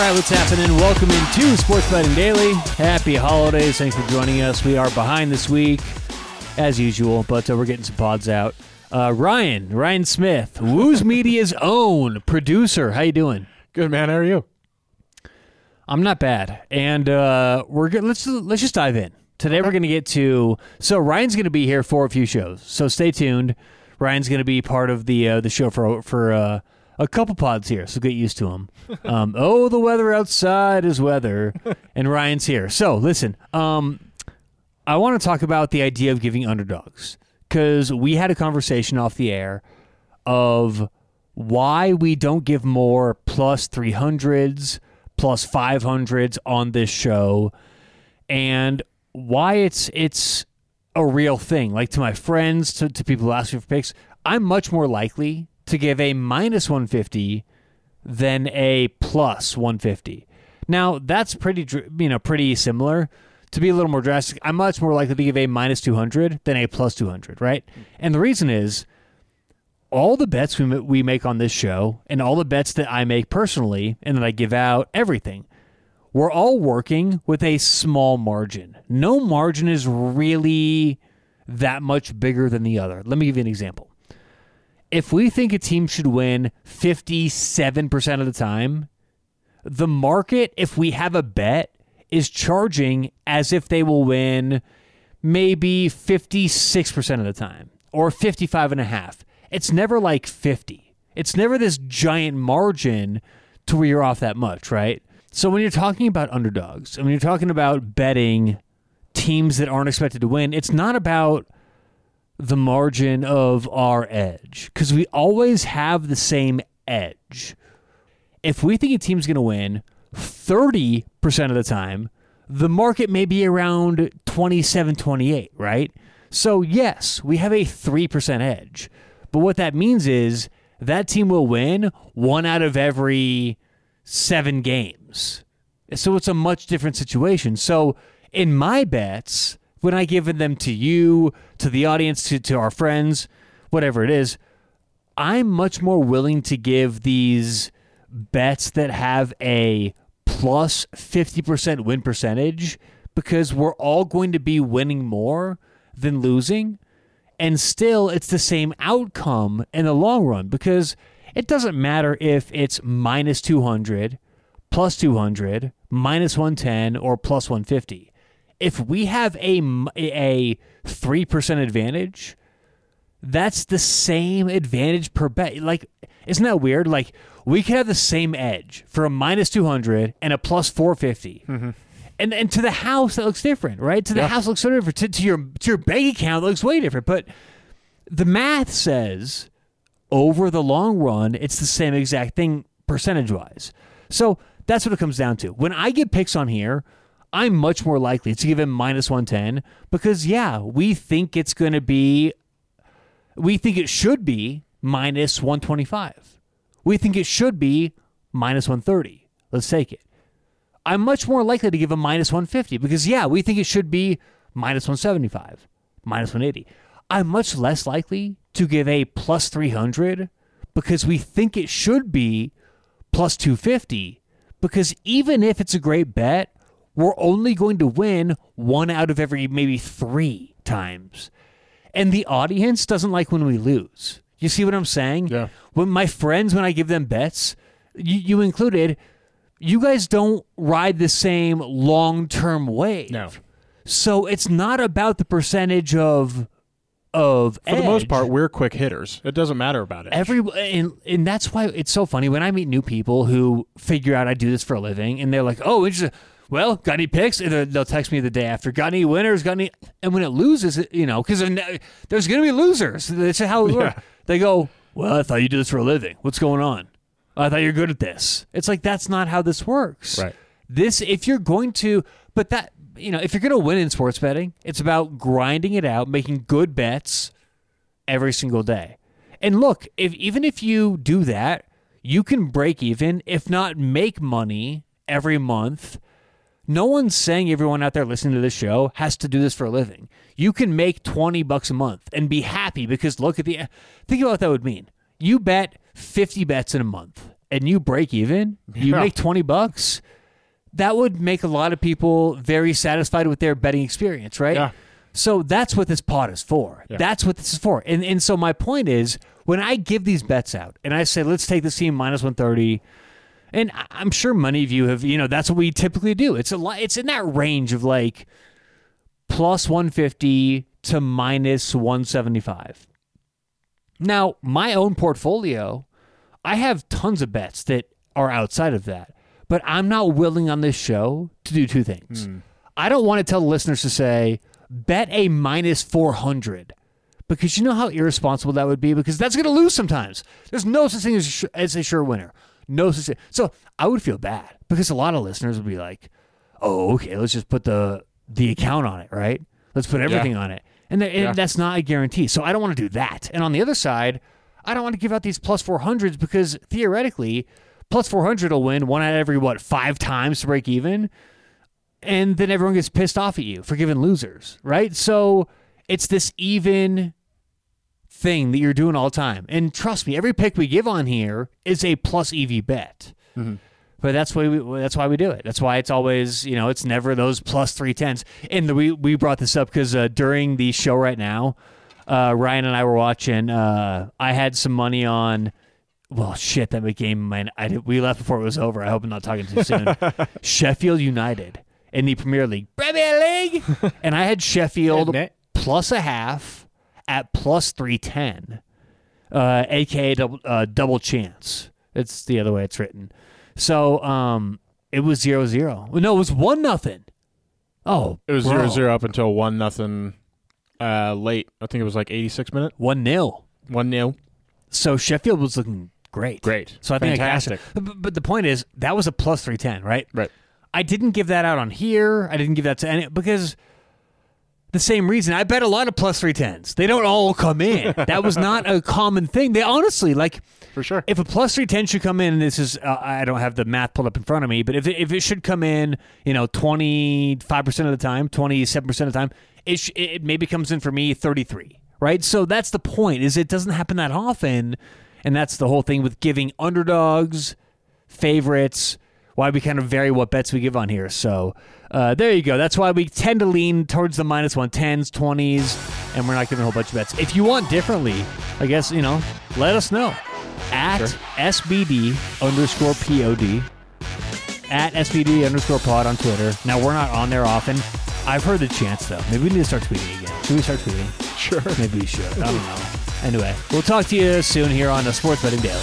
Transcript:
right, what's happening? Welcome into Sports Betting Daily. Happy holidays. Thanks for joining us. We are behind this week, as usual, but uh, we're getting some pods out. Uh, Ryan, Ryan Smith, Wooze Media's own producer. How you doing? Good man. How are you? I'm not bad, and uh, we're good. Let's let's just dive in. Today we're going to get to. So Ryan's going to be here for a few shows. So stay tuned. Ryan's going to be part of the uh, the show for for uh, a couple pods here. So get used to them. Um, oh, the weather outside is weather, and Ryan's here. So listen. Um, I want to talk about the idea of giving underdogs because we had a conversation off the air of why we don't give more plus 300s, plus 500s on this show, and why it's it's a real thing. Like to my friends, to, to people who ask me for picks, I'm much more likely to give a minus 150 than a plus 150. Now that's pretty you know pretty similar. To be a little more drastic, I'm much more likely to give a minus 200 than a plus 200, right? And the reason is all the bets we, we make on this show and all the bets that I make personally and that I give out, everything, we're all working with a small margin. No margin is really that much bigger than the other. Let me give you an example. If we think a team should win 57% of the time, the market, if we have a bet, is charging as if they will win maybe 56% of the time or 55 and a half. It's never like 50. It's never this giant margin to where you're off that much, right? So when you're talking about underdogs, and when you're talking about betting teams that aren't expected to win, it's not about the margin of our edge because we always have the same edge. If we think a team's going to win 30% of the time, the market may be around 27, 28, right? So, yes, we have a 3% edge. But what that means is that team will win one out of every seven games. So it's a much different situation. So in my bets, when I give them to you, to the audience, to, to our friends, whatever it is, I'm much more willing to give these bets that have a plus 50% win percentage because we're all going to be winning more than losing. And still, it's the same outcome in the long run because it doesn't matter if it's minus 200, plus 200, minus 110, or plus 150. If we have a, a 3% advantage, that's the same advantage per bet. Like, isn't that weird? Like, we could have the same edge for a minus 200 and a plus 450. Mm-hmm. And, and to the house, that looks different, right? To the yeah. house, looks so different. To, to, your, to your bank account, it looks way different. But the math says over the long run, it's the same exact thing percentage wise. So that's what it comes down to. When I get picks on here, I'm much more likely to give him minus 110 because, yeah, we think it's going to be, we think it should be minus 125. We think it should be minus 130. Let's take it. I'm much more likely to give a minus 150 because, yeah, we think it should be minus 175, minus 180. I'm much less likely to give a plus 300 because we think it should be plus 250 because even if it's a great bet, we're only going to win one out of every maybe three times. And the audience doesn't like when we lose. You see what I'm saying? Yeah. When my friends, when I give them bets, you, you included, you guys don't ride the same long term wave. No. So it's not about the percentage of of for edge. the most part we're quick hitters it doesn't matter about it every and, and that's why it's so funny when i meet new people who figure out i do this for a living and they're like oh interesting well got any picks and they'll text me the day after got any winners got any and when it loses you know because there's gonna be losers that's how it works. Yeah. they go well i thought you did this for a living what's going on i thought you're good at this it's like that's not how this works right this if you're going to but that you know, if you're going to win in sports betting, it's about grinding it out, making good bets every single day. And look, if even if you do that, you can break even, if not make money every month. No one's saying everyone out there listening to this show has to do this for a living. You can make 20 bucks a month and be happy because look at the think about what that would mean. You bet 50 bets in a month and you break even, you Yeah. make 20 bucks, that would make a lot of people very satisfied with their betting experience, right? Yeah. So that's what this pot is for. Yeah. That's what this is for. And and so my point is when I give these bets out and I say let's take this team minus 130 and I'm sure many of you have, you know, that's what we typically do. It's a lot it's in that range of like plus 150 to minus 175. Now, my own portfolio, I have tons of bets that are outside of that, but I'm not willing on this show to do two things. Hmm. I don't want to tell the listeners to say, bet a minus 400 because you know how irresponsible that would be because that's going to lose sometimes. There's no such thing as, as a sure winner. No such thing. So I would feel bad because a lot of listeners would be like, oh, okay, let's just put the the account on it, right? Let's put everything on it. And, th- and Yeah. that's not a guarantee. So I don't want to do that. And on the other side, I don't want to give out these plus 400s because theoretically, plus 400 will win one out of every, what, five times to break even? And then everyone gets pissed off at you for giving losers, right? So it's this even thing that you're doing all the time. And trust me, every pick we give on here is a plus EV bet. But that's why we that's why we do it. That's why it's always you know it's never those plus three tens. And the, we we brought this up because uh, during the show right now, uh, Ryan and I were watching. Uh, I had some money on. Well, shit, that game, man. I did, we left before it was over. I hope I'm not talking too soon. Sheffield United in the Premier League, Premier League, and I had Sheffield plus a half at plus three ten, uh, aka double, uh, double chance. It's the other way it's written. So um, it was zero zero. No, it was one nothing. Oh, It was bro. zero zero up until one nothing. Uh, late. I think it was like eighty six minute. one nil. One nil. So Sheffield was looking great. Great. So I think Fantastic. I cashed it. But, but the point is that was a plus three ten, right? Right. I didn't give that out on here. I didn't give that to any because the same reason I bet a lot of plus three tens. They don't all come in. that was not a common thing. They honestly like For sure. if a plus three ten should come in, and this is uh, I don't have the math pulled up in front of me, but if it, if it should come in, you know, twenty five percent of the time, twenty seven percent of the time, it sh- it maybe comes in for me thirty three, right? So that's the point. Is it doesn't happen that often, and that's the whole thing with giving underdogs, favorites. Why we kind of vary what bets we give on here. So uh, there you go. That's why we tend to lean towards the minus one tens, twenties, and we're not giving a whole bunch of bets. If you want differently, I guess you know, let us know at SBD underscore POD at SBD underscore pod on Twitter. Now we're not on there often. I've heard the chance though. Maybe we need to start tweeting again. Should we start tweeting? Sure. Maybe we should. I don't know. Anyway, we'll talk to you soon here on the Sports Betting Daily.